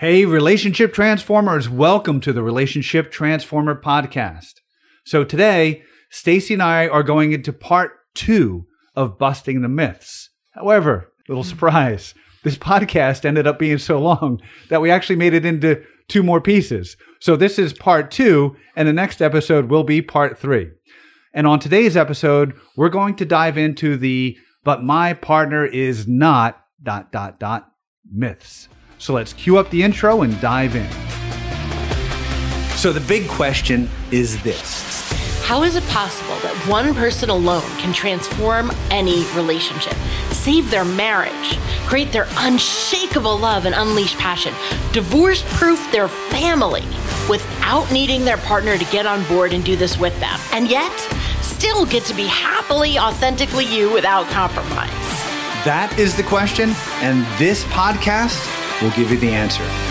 Hey, relationship transformers, welcome to the Relationship Transformer podcast. So today, Stacy and I are going into part two of busting the myths. However, little surprise, this podcast ended up being so long that we actually made it into two more pieces. So this is part two, and the next episode will be part three. And on today's episode, we're going to dive into the but my partner is not dot dot dot myths. So let's cue up the intro and dive in. So the big question is this. How is it possible that one person alone can transform any relationship, save their marriage, create their unshakable love and unleash passion, divorce proof their family without needing their partner to get on board and do this with them, and yet still get to be happily, authentically you without compromise? That is the question, and this podcast will give you the answer.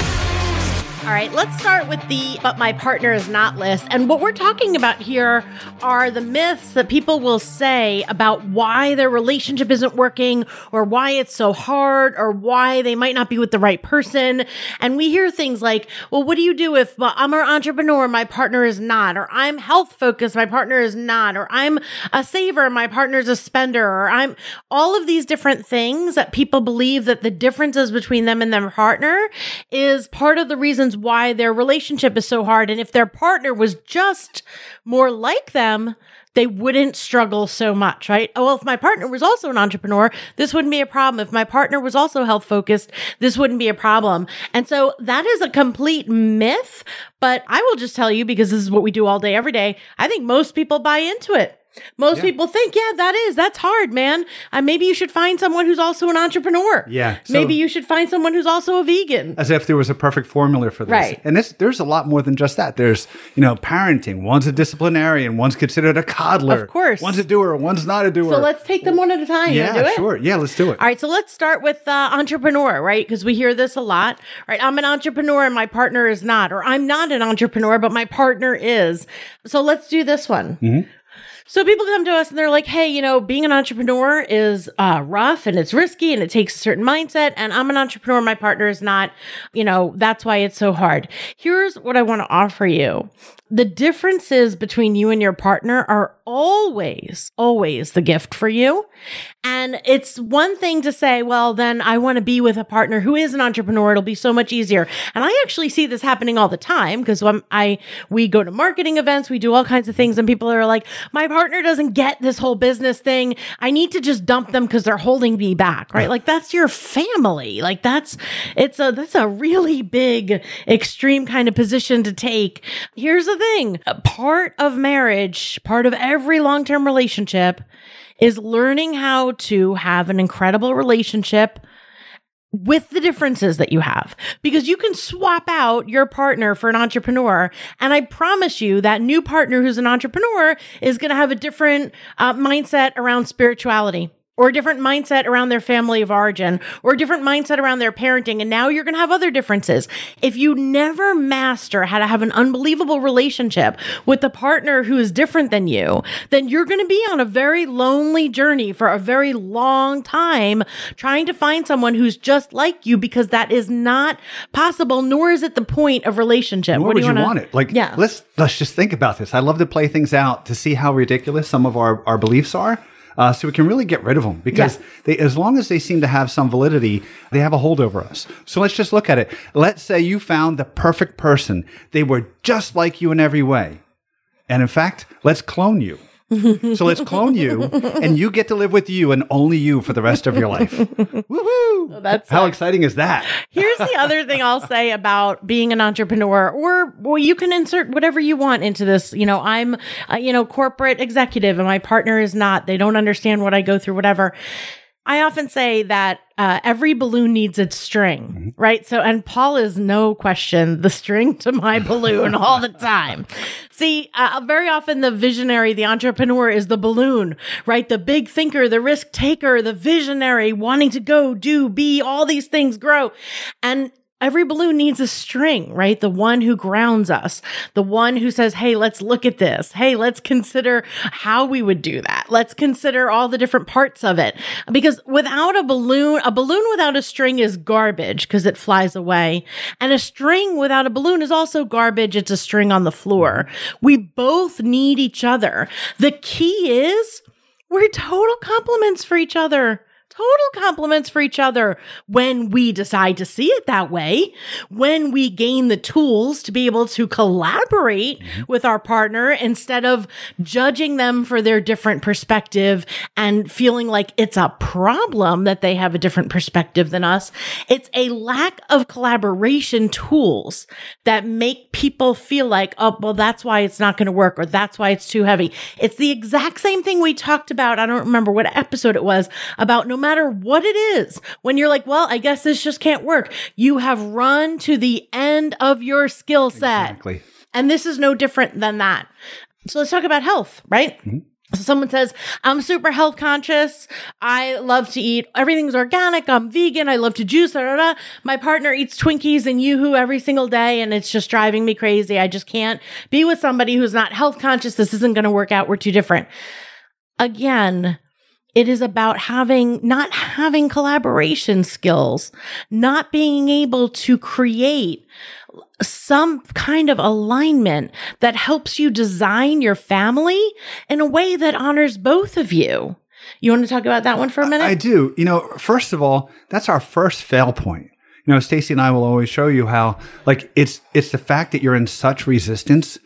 All right, let's start with the but my partner is not list. And what we're talking about here are the myths that people will say about why their relationship isn't working or why it's so hard or why they might not be with the right person. And we hear things like, well, what do you do if well, I'm an entrepreneur, my partner is not, or I'm health focused, my partner is not, or I'm a saver, my partner's a spender, or I'm all of these different things that people believe that the differences between them and their partner is part of the reasons why their relationship is so hard. And if their partner was just more like them, they wouldn't struggle so much, right? Oh, well, if my partner was also an entrepreneur, this wouldn't be a problem. If my partner was also health focused, this wouldn't be a problem. And so that is a complete myth. But I will just tell you, because this is what we do all day, every day, I think most people buy into it. Most Yeah. people think, yeah, that is, that's hard, man. Uh, maybe you should find someone who's also an entrepreneur. Yeah, so- maybe you should find someone who's also a vegan. As if there was a perfect formula for this. Right. And this, there's a lot more than just that. There's, you know, parenting. One's a disciplinarian, one's considered a coddler. Of course. One's a doer, one's not a doer. So let's take them one at a time. Yeah, do it? sure. Yeah, let's do it. All right, so let's start with uh, entrepreneur, right? Because we hear this a lot, right? I'm an entrepreneur and my partner is not, or I'm not an entrepreneur, but my partner is. So let's do this one. Mm-hmm. So people come to us and they're like, "Hey, you know, being an entrepreneur is uh, rough and it's risky and it takes a certain mindset. And I'm an entrepreneur, my partner is not. You know, that's why it's so hard. Here's what I want to offer you: the differences between you and your partner are always, always the gift for you. And it's one thing to say, well, then I want to be with a partner who is an entrepreneur. It'll be so much easier. And I actually see this happening all the time because when I, we go to marketing events, we do all kinds of things and people are like, my partner doesn't get this whole business thing. I need to just dump them because they're holding me back, right? Like that's your family. Like that's, it's a, that's a really big, extreme kind of position to take. Here's the thing. Part of marriage, part of every long-term relationship is learning how to have an incredible relationship with the differences that you have because you can swap out your partner for an entrepreneur and i promise you that new partner who's an entrepreneur is going to have a different uh, mindset around spirituality or a different mindset around their family of origin or a different mindset around their parenting and now you're going to have other differences if you never master how to have an unbelievable relationship with the partner who is different than you then you're going to be on a very lonely journey for a very long time trying to find someone who's just like you because that is not possible nor is it the point of relationship Nor what would do you, you, wanna- want it? Like, yeah let's let's just think about this. I love to play things out to see how ridiculous some of our, our beliefs are. Uh, so we can really get rid of them because Yeah. they, as long as they seem to have some validity, they have a hold over us. So let's just look at it. Let's say you found the perfect person. They were just like you in every way. And in fact, let's clone you. so let's clone you, and you get to live with you and only you for the rest of your life. Woohoo! that's How exciting is that? Here's the other thing I'll say about being an entrepreneur, or well, you can insert whatever you want into this. You know, I'm, uh, you know, corporate executive, and my partner is not. They don't understand what I go through, whatever. I often say that uh, every balloon needs its string, right? So, and Paul is no question the string to my balloon all the time. See, uh, very often the visionary, the entrepreneur is the balloon, right? The big thinker, the risk taker, the visionary wanting to go, do, be, all these things grow. And every balloon needs a string, right? The one who grounds us, the one who says, Hey, let's look at this. Hey, let's consider how we would do that. Let's consider all the different parts of it. Because without a balloon, a balloon without a string is garbage because it flies away. And a string without a balloon is also garbage. It's a string on the floor. We both need each other. The key is we're total complements for each other total compliments for each other when we decide to see it that way, when we gain the tools to be able to collaborate mm-hmm. with our partner instead of judging them for their different perspective and feeling like it's a problem that they have a different perspective than us. It's a lack of collaboration tools that make people feel like, oh, well, that's why it's not going to work or that's why it's too heavy. It's the exact same thing we talked about. I don't remember what episode it was about no matter matter what it is, when you're like, well, I guess this just can't work, you have run to the end of your skill set. Exactly. And this is no different than that. So let's talk about health, right? Mm-hmm. So someone says, I'm super health conscious. I love to eat. Everything's organic. I'm vegan. I love to juice. Da, da, da. My partner eats Twinkies and Yoo-Hoo every single day. And it's just driving me crazy. I just can't be with somebody who's not health conscious. This isn't going to work out. We're too different. Again, it is about having, not having collaboration skills, not being able to create some kind of alignment that helps you design your family in a way that honors both of you. You want to talk about that one for a minute? I do. You know, first of all, that's our first fail point. You know, Stacy and I will always show you how like it's it's the fact that you're in such resistance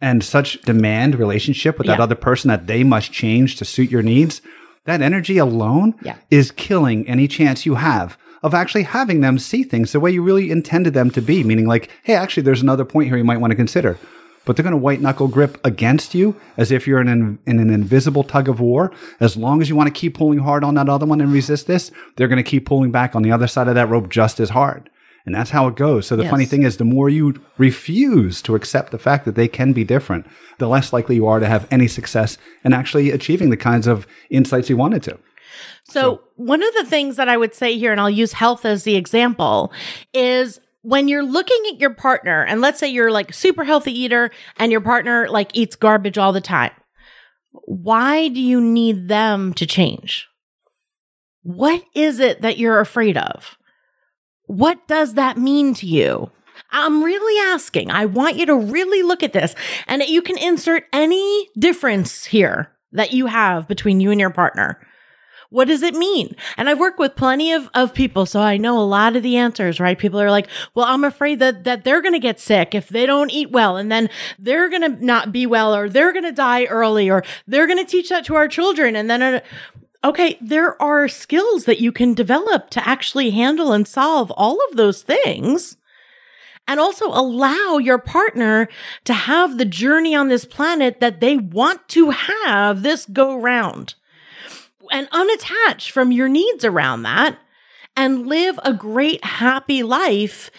and such demand relationship with yeah. that other person that they must change to suit your needs that energy alone yeah. is killing any chance you have of actually having them see things the way you really intended them to be. Meaning, like, hey, actually, there's another point here you might want to consider. But they're going to white knuckle grip against you as if you're in an, in an invisible tug of war. As long as you want to keep pulling hard on that other one and resist this, they're going to keep pulling back on the other side of that rope just as hard. And that's how it goes. So the yes. funny thing is, the more you refuse to accept the fact that they can be different, the less likely you are to have any success in actually achieving the kinds of insights you wanted to. So, so one of the things that I would say here, and I'll use health as the example, is when you're looking at your partner, and let's say you're like super healthy eater and your partner like eats garbage all the time. Why do you need them to change? What is it that you're afraid of? What does that mean to you? I'm really asking. I want you to really look at this and you can insert any difference here that you have between you and your partner. What does it mean? And I've worked with plenty of, of people, so I know a lot of the answers, right? People are like, well, I'm afraid that, that they're going to get sick if they don't eat well and then they're going to not be well or they're going to die early or they're going to teach that to our children. And then, uh, Okay, there are skills that you can develop to actually handle and solve all of those things. And also allow your partner to have the journey on this planet that they want to have this go round. And unattach from your needs around that and live a great, happy life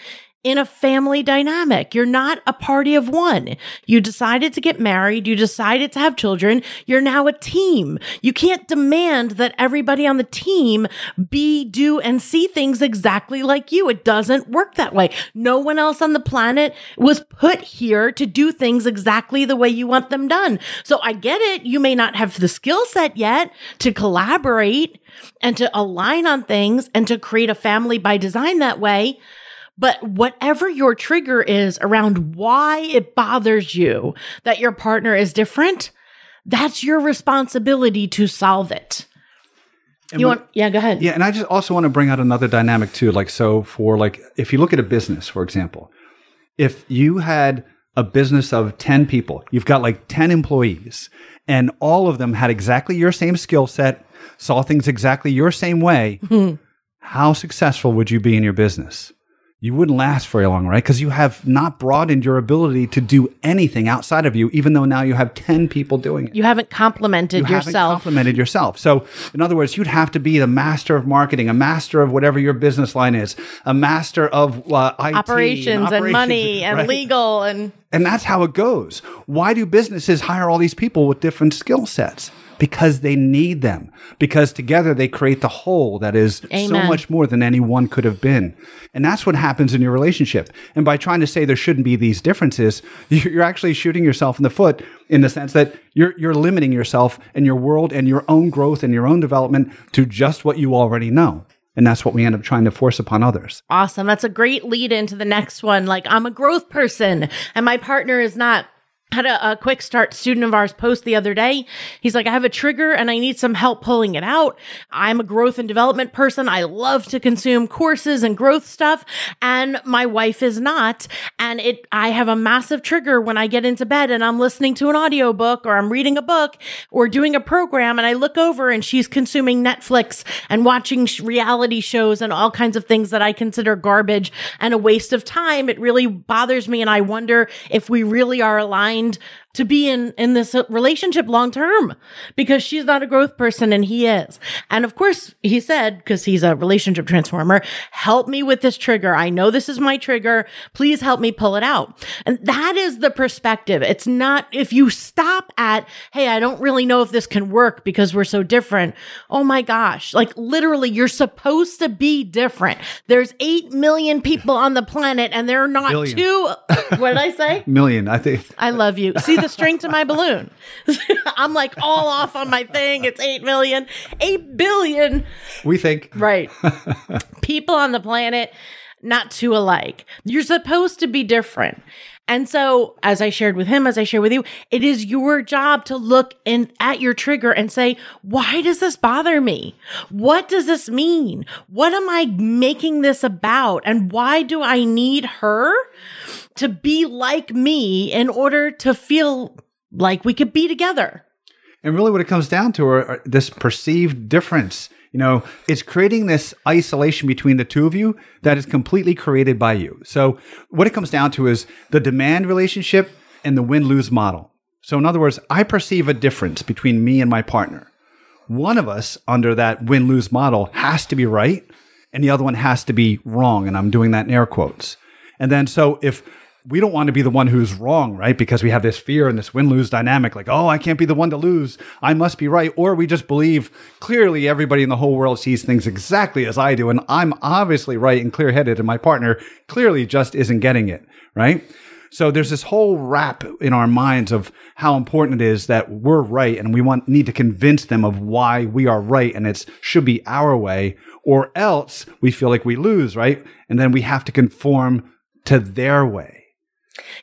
in a family dynamic. You're not a party of one. You decided to get married. You decided to have children. You're now a team. You can't demand that everybody on the team be, do, and see things exactly like you. It doesn't work that way. No one else on the planet was put here to do things exactly the way you want them done. So I get it. You may not have the skill set yet to collaborate and to align on things and to create a family by design that way. But whatever your trigger is around why it bothers you that your partner is different, that's your responsibility to solve it. And you want, yeah, go ahead. Yeah. And I just also want to bring out another dynamic too. Like, so for like, if you look at a business, for example, if you had a business of 10 people, you've got like 10 employees, and all of them had exactly your same skill set, saw things exactly your same way, how successful would you be in your business? You wouldn't last very long, right? Because you have not broadened your ability to do anything outside of you, even though now you have 10 people doing it. You haven't complemented you yourself. Haven't complemented yourself. So, in other words, you'd have to be the master of marketing, a master of whatever your business line is, a master of uh, IT, operations, and, operations, and money and right? legal and and that's how it goes. Why do businesses hire all these people with different skill sets? Because they need them, because together they create the whole that is so much more than any one could have been. And that's what happens in your relationship. And by trying to say there shouldn't be these differences, you're actually shooting yourself in the foot in the sense that you're, you're limiting yourself and your world and your own growth and your own development to just what you already know. And that's what we end up trying to force upon others. Awesome. That's a great lead into the next one. Like, I'm a growth person and my partner is not. Had a, a quick start student of ours post the other day. He's like, I have a trigger and I need some help pulling it out. I'm a growth and development person. I love to consume courses and growth stuff. And my wife is not. And it, I have a massive trigger when I get into bed and I'm listening to an audiobook or I'm reading a book or doing a program and I look over and she's consuming Netflix and watching sh- reality shows and all kinds of things that I consider garbage and a waste of time. It really bothers me. And I wonder if we really are aligned find to be in in this relationship long term because she's not a growth person and he is. And of course, he said because he's a relationship transformer, help me with this trigger. I know this is my trigger. Please help me pull it out. And that is the perspective. It's not if you stop at, "Hey, I don't really know if this can work because we're so different." Oh my gosh. Like literally you're supposed to be different. There's 8 million people on the planet and they're not Billion. two What did I say? Million, I think. I love you. See the strength of my balloon. I'm like all off on my thing. It's 8 million, 8 billion. We think. Right. People on the planet, not two alike. You're supposed to be different. And so, as I shared with him, as I share with you, it is your job to look in at your trigger and say, why does this bother me? What does this mean? What am I making this about? And why do I need her to be like me in order to feel like we could be together? And really, what it comes down to are, are this perceived difference. You know, it's creating this isolation between the two of you that is completely created by you. So, what it comes down to is the demand relationship and the win lose model. So, in other words, I perceive a difference between me and my partner. One of us, under that win lose model, has to be right, and the other one has to be wrong. And I'm doing that in air quotes. And then, so if we don't want to be the one who's wrong, right? Because we have this fear and this win lose dynamic like, oh, I can't be the one to lose. I must be right. Or we just believe clearly everybody in the whole world sees things exactly as I do. And I'm obviously right and clear headed, and my partner clearly just isn't getting it, right? So there's this whole wrap in our minds of how important it is that we're right and we want need to convince them of why we are right and it should be our way or else we feel like we lose, right? And then we have to conform to their way.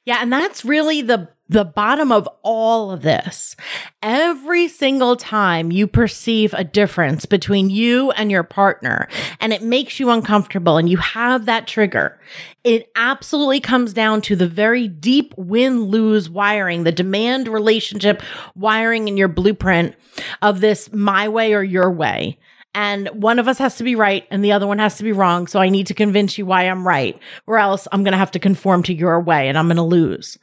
Yeah, and that's really the the bottom of all of this. Every single time you perceive a difference between you and your partner and it makes you uncomfortable and you have that trigger, it absolutely comes down to the very deep win lose wiring, the demand relationship wiring in your blueprint of this my way or your way. And one of us has to be right and the other one has to be wrong. So I need to convince you why I'm right, or else I'm going to have to conform to your way and I'm going to lose.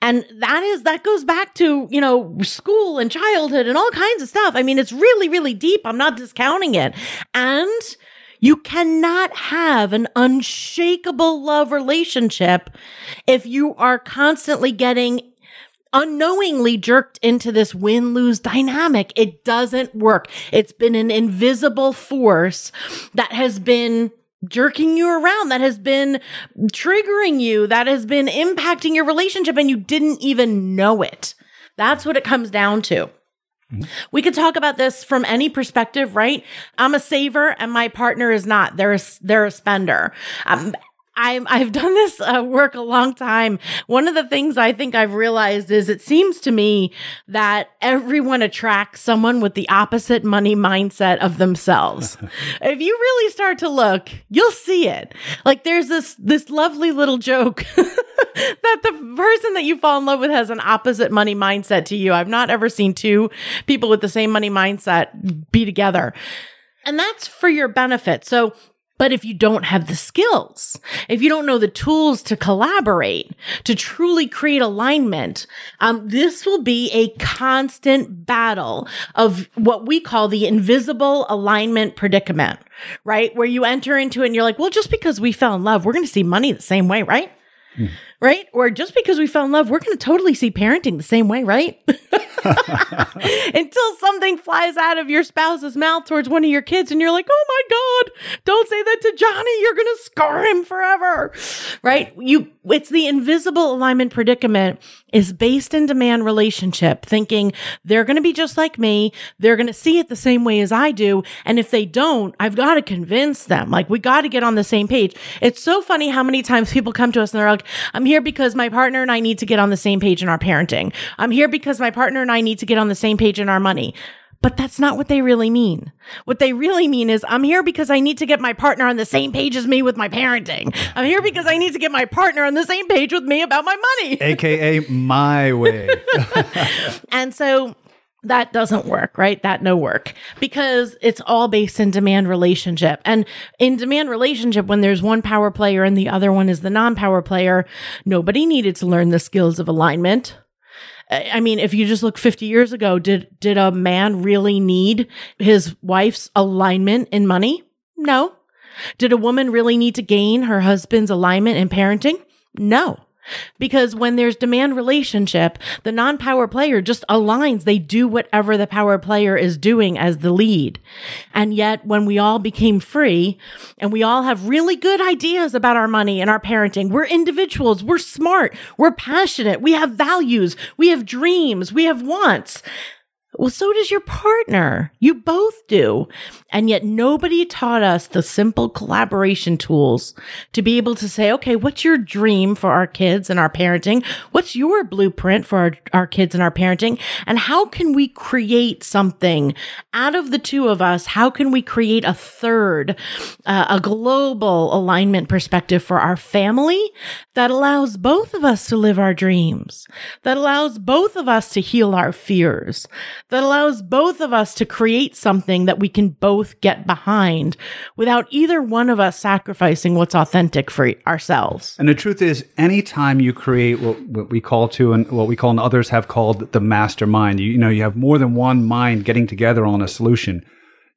And that is, that goes back to, you know, school and childhood and all kinds of stuff. I mean, it's really, really deep. I'm not discounting it. And you cannot have an unshakable love relationship if you are constantly getting unknowingly jerked into this win lose dynamic. It doesn't work. It's been an invisible force that has been jerking you around, that has been triggering you, that has been impacting your relationship, and you didn't even know it. That's what it comes down to. We could talk about this from any perspective, right? I'm a saver and my partner is not. They're a, they're a spender. Um, I'm, I've done this uh, work a long time. One of the things I think I've realized is it seems to me that everyone attracts someone with the opposite money mindset of themselves. if you really start to look, you'll see it. Like there's this, this lovely little joke that the person that you fall in love with has an opposite money mindset to you. I've not ever seen two people with the same money mindset be together. And that's for your benefit. So but if you don't have the skills, if you don't know the tools to collaborate, to truly create alignment, um, this will be a constant battle of what we call the invisible alignment predicament, right? Where you enter into it and you're like, well, just because we fell in love, we're going to see money the same way, right? Right? Or just because we fell in love, we're going to totally see parenting the same way, right? Until something flies out of your spouse's mouth towards one of your kids and you're like, "Oh my god, don't say that to Johnny. You're going to scar him forever." Right? You it's the invisible alignment predicament is based in demand relationship, thinking they're going to be just like me, they're going to see it the same way as I do, and if they don't, I've got to convince them. Like we got to get on the same page. It's so funny how many times people come to us and they're like, "I'm here because my partner and I need to get on the same page in our parenting. I'm here because my partner and I need to get on the same page in our money." But that's not what they really mean. What they really mean is, I'm here because I need to get my partner on the same page as me with my parenting. I'm here because I need to get my partner on the same page with me about my money. AKA my way. and so that doesn't work, right? That no work because it's all based in demand relationship. And in demand relationship, when there's one power player and the other one is the non power player, nobody needed to learn the skills of alignment. I mean, if you just look 50 years ago, did, did a man really need his wife's alignment in money? No. Did a woman really need to gain her husband's alignment in parenting? No. Because when there's demand relationship, the non-power player just aligns. They do whatever the power player is doing as the lead. And yet when we all became free and we all have really good ideas about our money and our parenting, we're individuals. We're smart. We're passionate. We have values. We have dreams. We have wants. Well, so does your partner. You both do. And yet nobody taught us the simple collaboration tools to be able to say, okay, what's your dream for our kids and our parenting? What's your blueprint for our, our kids and our parenting? And how can we create something out of the two of us? How can we create a third, uh, a global alignment perspective for our family that allows both of us to live our dreams, that allows both of us to heal our fears, that allows both of us to create something that we can both get behind without either one of us sacrificing what's authentic for ourselves. And the truth is, anytime you create what, what we call to and what we call and others have called the mastermind, you, you know, you have more than one mind getting together on a solution.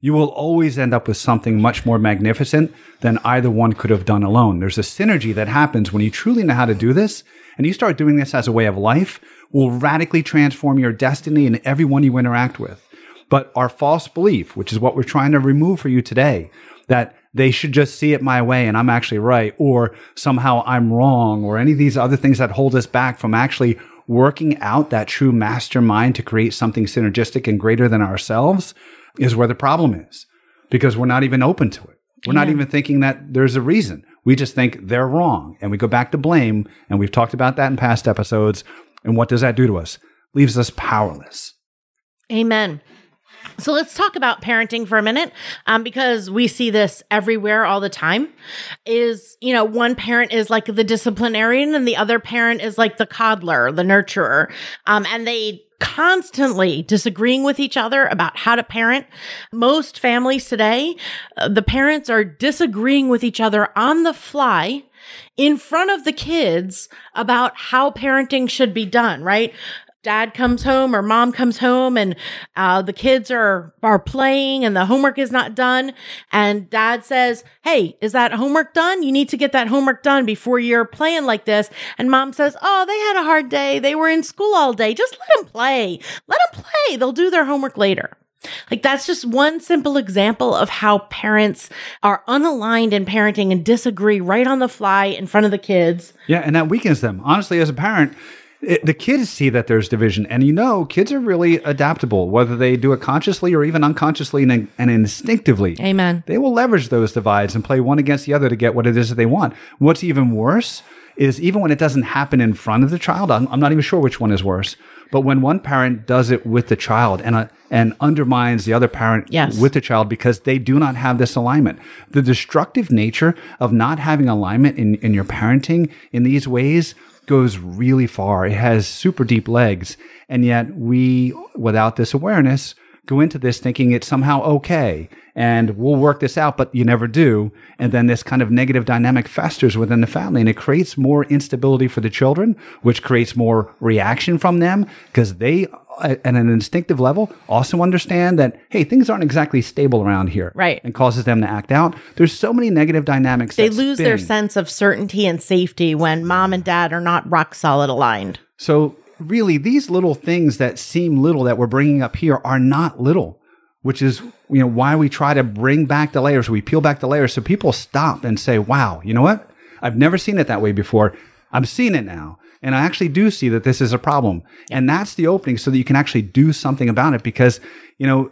You will always end up with something much more magnificent than either one could have done alone. There's a synergy that happens when you truly know how to do this and you start doing this as a way of life will radically transform your destiny and everyone you interact with. But our false belief, which is what we're trying to remove for you today, that they should just see it my way and I'm actually right, or somehow I'm wrong, or any of these other things that hold us back from actually working out that true mastermind to create something synergistic and greater than ourselves is where the problem is because we're not even open to it. We're not even thinking that there's a reason. We just think they're wrong. And we go back to blame. And we've talked about that in past episodes. And what does that do to us? Leaves us powerless. Amen. So let's talk about parenting for a minute, um, because we see this everywhere all the time. Is you know one parent is like the disciplinarian, and the other parent is like the coddler, the nurturer, um, and they constantly disagreeing with each other about how to parent. Most families today, uh, the parents are disagreeing with each other on the fly in front of the kids about how parenting should be done, right? Dad comes home or mom comes home and uh, the kids are are playing and the homework is not done. And dad says hey is that homework done? You need to get that homework done before you're playing like this. And mom says oh they had a hard day. They were in school all day. Just let them play. Let them play. They'll do their homework later. Like that's just one simple example of how parents are unaligned in parenting and disagree right on the fly in front of the kids. Yeah, and that weakens them. Honestly, as a parent, it, the kids see that there's division, and you know, kids are really adaptable, whether they do it consciously or even unconsciously and, and instinctively. Amen. They will leverage those divides and play one against the other to get what it is that they want. What's even worse is even when it doesn't happen in front of the child, I'm, I'm not even sure which one is worse. But when one parent does it with the child and uh, and undermines the other parent Yes. with the child because they do not have this alignment, the destructive nature of not having alignment in, in your parenting in these ways goes really far. It has super deep legs. And yet we, without this awareness, go into this thinking it's somehow okay and we'll work this out, but you never do. And then this kind of negative dynamic festers within the family and it creates more instability for the children, which creates more reaction from them because they at an instinctive level also understand that hey things aren't exactly stable around here Right. and causes them to act out there's so many negative dynamics They lose their sense of certainty and safety when mom and dad are not rock solid aligned. So really, these little things that seem little that we're bringing up here are not little, which is you know why we try to bring back the layers. We peel back the layers so people stop and say, "Wow, you know what? I've never seen it that way before. I'm seeing it now." And I actually do see that this is a problem. And that's the opening so that you can actually do something about it because, you know,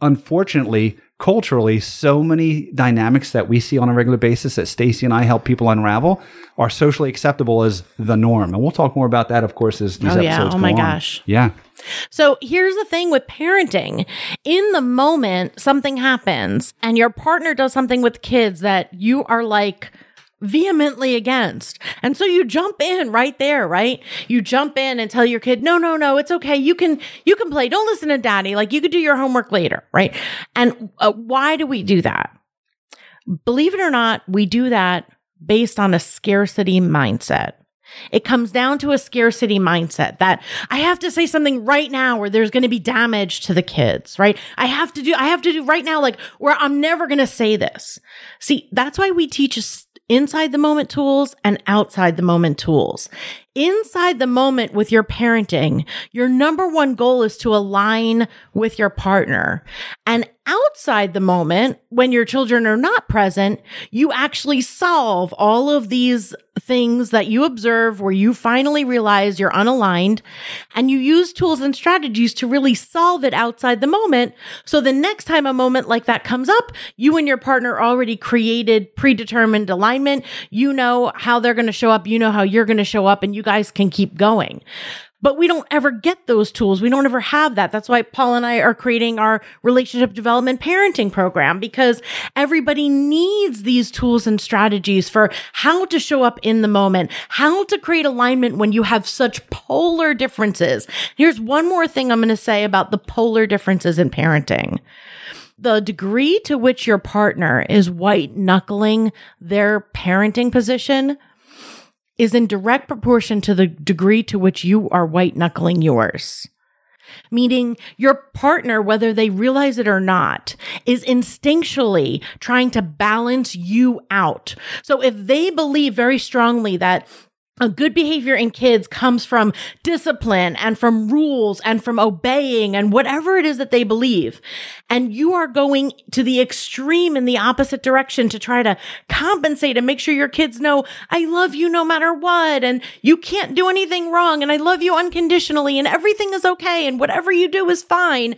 unfortunately, culturally, so many dynamics that we see on a regular basis that Stacy and I help people unravel are socially acceptable as the norm. And we'll talk more about that, of course, as these Oh, yeah. episodes Oh, go my on. gosh. Yeah. So here's the thing with parenting. In the moment, something happens and your partner does something with kids that you are like, vehemently against. And so you jump in right there, right? You jump in and tell your kid, "No, no, no, it's okay. You can you can play. Don't listen to daddy. Like you could do your homework later," right? And uh, why do we do that? Believe it or not, we do that based on a scarcity mindset. It comes down to a scarcity mindset that I have to say something right now where there's going to be damage to the kids, right? I have to do, I have to do right now, like where I'm never going to say this. See, that's why we teach inside the moment tools and outside the moment tools. Inside the moment with your parenting, your number one goal is to align with your partner. And outside the moment, when your children are not present, you actually solve all of these things that you observe where you finally realize you're unaligned and you use tools and strategies to really solve it outside the moment. So the next time a moment like that comes up, you and your partner already created predetermined alignment. You know how they're going to show up. You know how you're going to show up and you guys can keep going. But we don't ever get those tools. We don't ever have that. That's why Paul and I are creating our relationship development parenting program because everybody needs these tools and strategies for how to show up in the moment, how to create alignment when you have such polar differences. Here's one more thing I'm going to say about the polar differences in parenting the degree to which your partner is white knuckling their parenting position is in direct proportion to the degree to which you are white knuckling yours. Meaning your partner, whether they realize it or not, is instinctually trying to balance you out. So if they believe very strongly that a good behavior in kids comes from discipline and from rules and from obeying and whatever it is that they believe. And you are going to the extreme in the opposite direction to try to compensate and make sure your kids know, I love you no matter what. And you can't do anything wrong. And I love you unconditionally and everything is okay. And whatever you do is fine.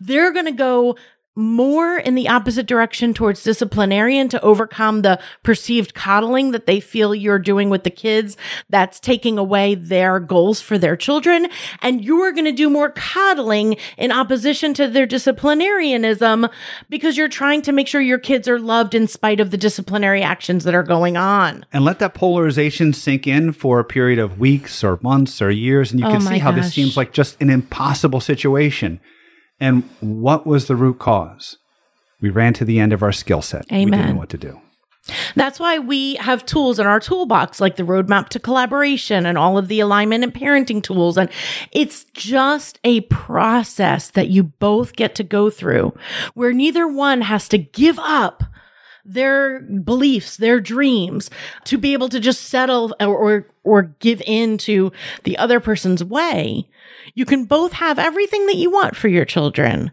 They're going to go more in the opposite direction towards disciplinarian to overcome the perceived coddling that they feel you're doing with the kids that's taking away their goals for their children and you're going to do more coddling in opposition to their disciplinarianism because you're trying to make sure your kids are loved in spite of the disciplinary actions that are going on And let that polarization sink in for a period of weeks or months or years. And you Oh can see how this seems like just an impossible situation. And what was the root cause? We ran to the end of our skill set. We didn't Amen. know what to do. That's why we have tools in our toolbox, like the roadmap to collaboration and all of the alignment and parenting tools. And it's just a process that you both get to go through where neither one has to give up their beliefs, their dreams to be able to just settle or, or, or give in to the other person's way. You can both have everything that you want for your children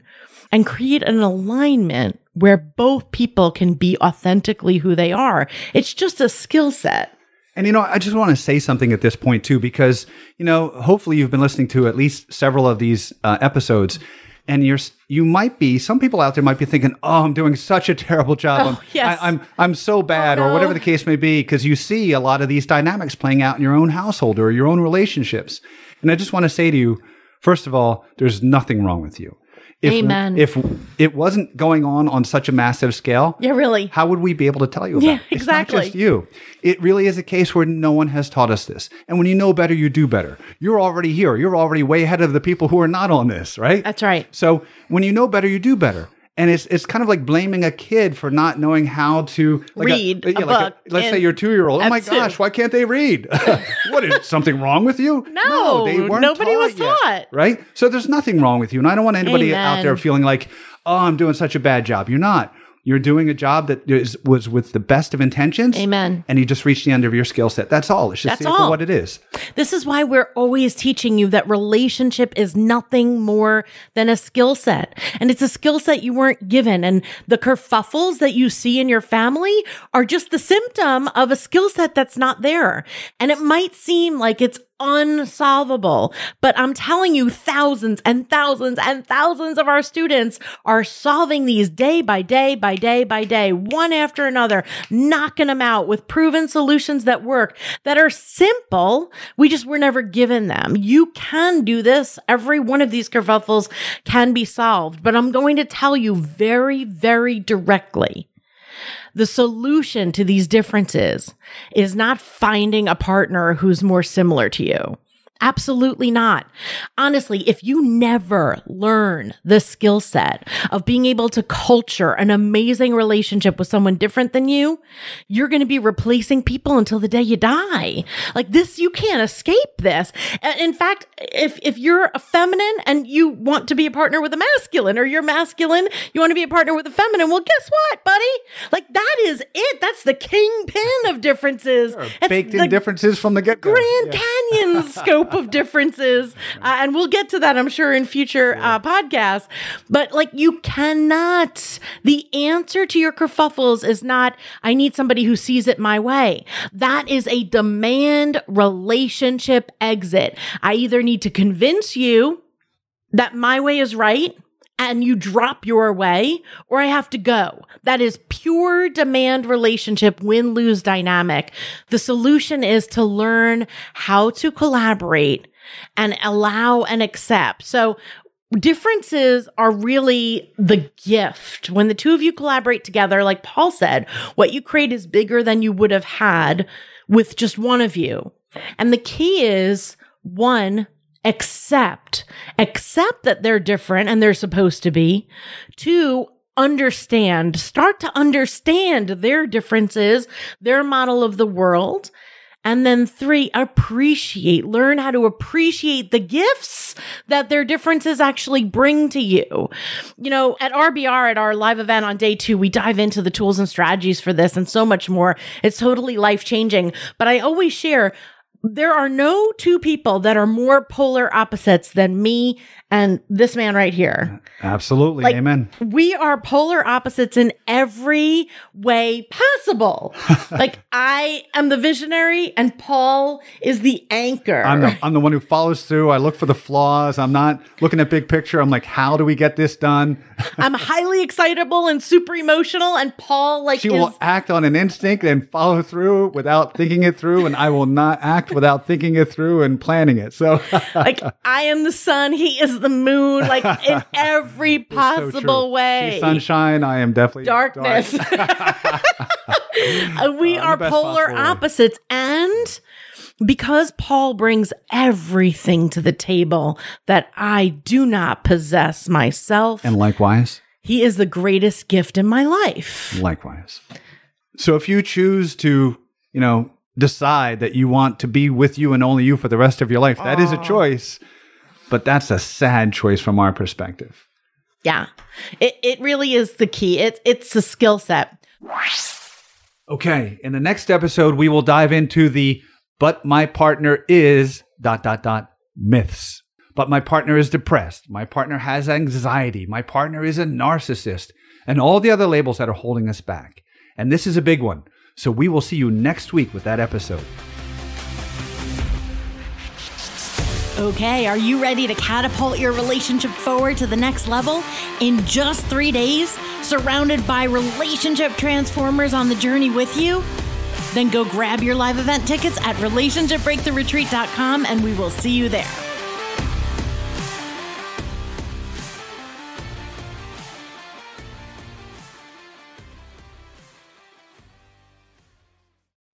and create an alignment where both people can be authentically who they are. It's just a skill set. And you know, I just want to say something at this point too, because you know, hopefully you've been listening to at least several of these uh, episodes, and you're you might be some people out there might be thinking, "Oh, I'm doing such a terrible job. I'm, yes. I, am I'm so bad," Oh, or whatever the case may be, because you see a lot of these dynamics playing out in your own household or your own relationships. And I just want to say to you, first of all, there's nothing wrong with you. If, Amen. If it wasn't going on on such a massive scale, Yeah, really. how would we be able to tell you about Yeah, it? It's not exactly. just you. It really is a case where no one has taught us this. And when you know better, you do better. You're already here. You're already way ahead of the people who are not on this, right? That's right. So when you know better, you do better. And it's it's kind of like blaming a kid for not knowing how to like Read a book let's say your two year old. Oh my gosh, why can't they read? what is something wrong with you? No, they weren't nobody was yet, taught. right? So there's nothing wrong with you, and I don't want anybody out there feeling like, oh, I'm doing such a bad job. You're not. You're doing a job that is, was with the best of intentions. Amen. And you just reached the end of your skill set. That's all. It's just That's see it for all. what it is. This is why we're always teaching you that relationship is nothing more than a skill set. And it's a skill set you weren't given. And the kerfuffles that you see in your family are just the symptom of a skill set that's not there. And it might seem like it's unsolvable, but I'm telling you, thousands and thousands and thousands of our students are solving these day by day by day by day, one after another, knocking them out with proven solutions that work, that are simple. We just were never given them. You can do this. Every one of these kerfuffles can be solved, but I'm going to tell you very, very directly. The solution to these differences is not finding a partner who's more similar to you. Absolutely not. Honestly, if you never learn the skill set of being able to culture an amazing relationship with someone different than you, you're going to be replacing people until the day you die. Like this, you can't escape this. In fact, if, if you're a feminine and you want to be a partner with a masculine or you're masculine, you want to be a partner with a feminine, well, guess what, buddy? Like that is it. That's the kingpin of differences. Baked in differences from the get go. Grand Canyon scope of differences. Uh, and we'll get to that, I'm sure, in future uh, podcasts. But like, you cannot, the answer to your kerfuffles is not, I need somebody who sees it my way. That is a demand relationship exit. I either need to convince you that my way is right and you drop your way, or I have to go. That is pure demand relationship win lose dynamic. The solution is to learn how to collaborate and allow and accept. So, differences are really the gift. When the two of you collaborate together, like Paul said, what you create is bigger than you would have had with just one of you. And the key is one, accept, accept that they're different and they're supposed to be. Two, understand, start to understand their differences, their model of the world. And then three, appreciate, learn how to appreciate the gifts that their differences actually bring to you. You know, at RBR, at our live event on day two, we dive into the tools and strategies for this and so much more. It's totally life changing. But I always share there are no two people that are more polar opposites than me and this man right here. Absolutely. Like- Amen. We are polar opposites in every way possible. like I am the visionary and Paul is the anchor. I'm the, I'm the one who follows through. I look for the flaws. I'm not looking at big picture. I'm like, how do we get this done? I'm highly excitable and super emotional and Paul like She is will act on an instinct and follow through without thinking it through, and I will not act without thinking it through and planning it. So, like I am the sun, he is the moon, like in every possible true. way. Sunshine. I am definitely darkness. dark. We Uh, are polar opposites. And because Paul brings everything to the table that I do not possess myself, and likewise, he is the greatest gift in my life. likewise. So, if you choose to, you know, decide that you want to be with you and only you for the rest of your life, that is a choice. But that's a sad choice from our perspective. Yeah. It, it really is the key. It's it's a skill set. Okay, in the next episode, we will dive into the but my partner is dot dot dot myths. But my partner is depressed. My partner has anxiety. My partner is a narcissist. And all the other labels that are holding us back. And this is a big one. So we will see you next week with that episode. Okay, are you ready to catapult your relationship forward to the next level? In just three days, surrounded by relationship transformers on the journey with you? Then go grab your live event tickets at relationshipbreakthroughretreat.com and we will see you there.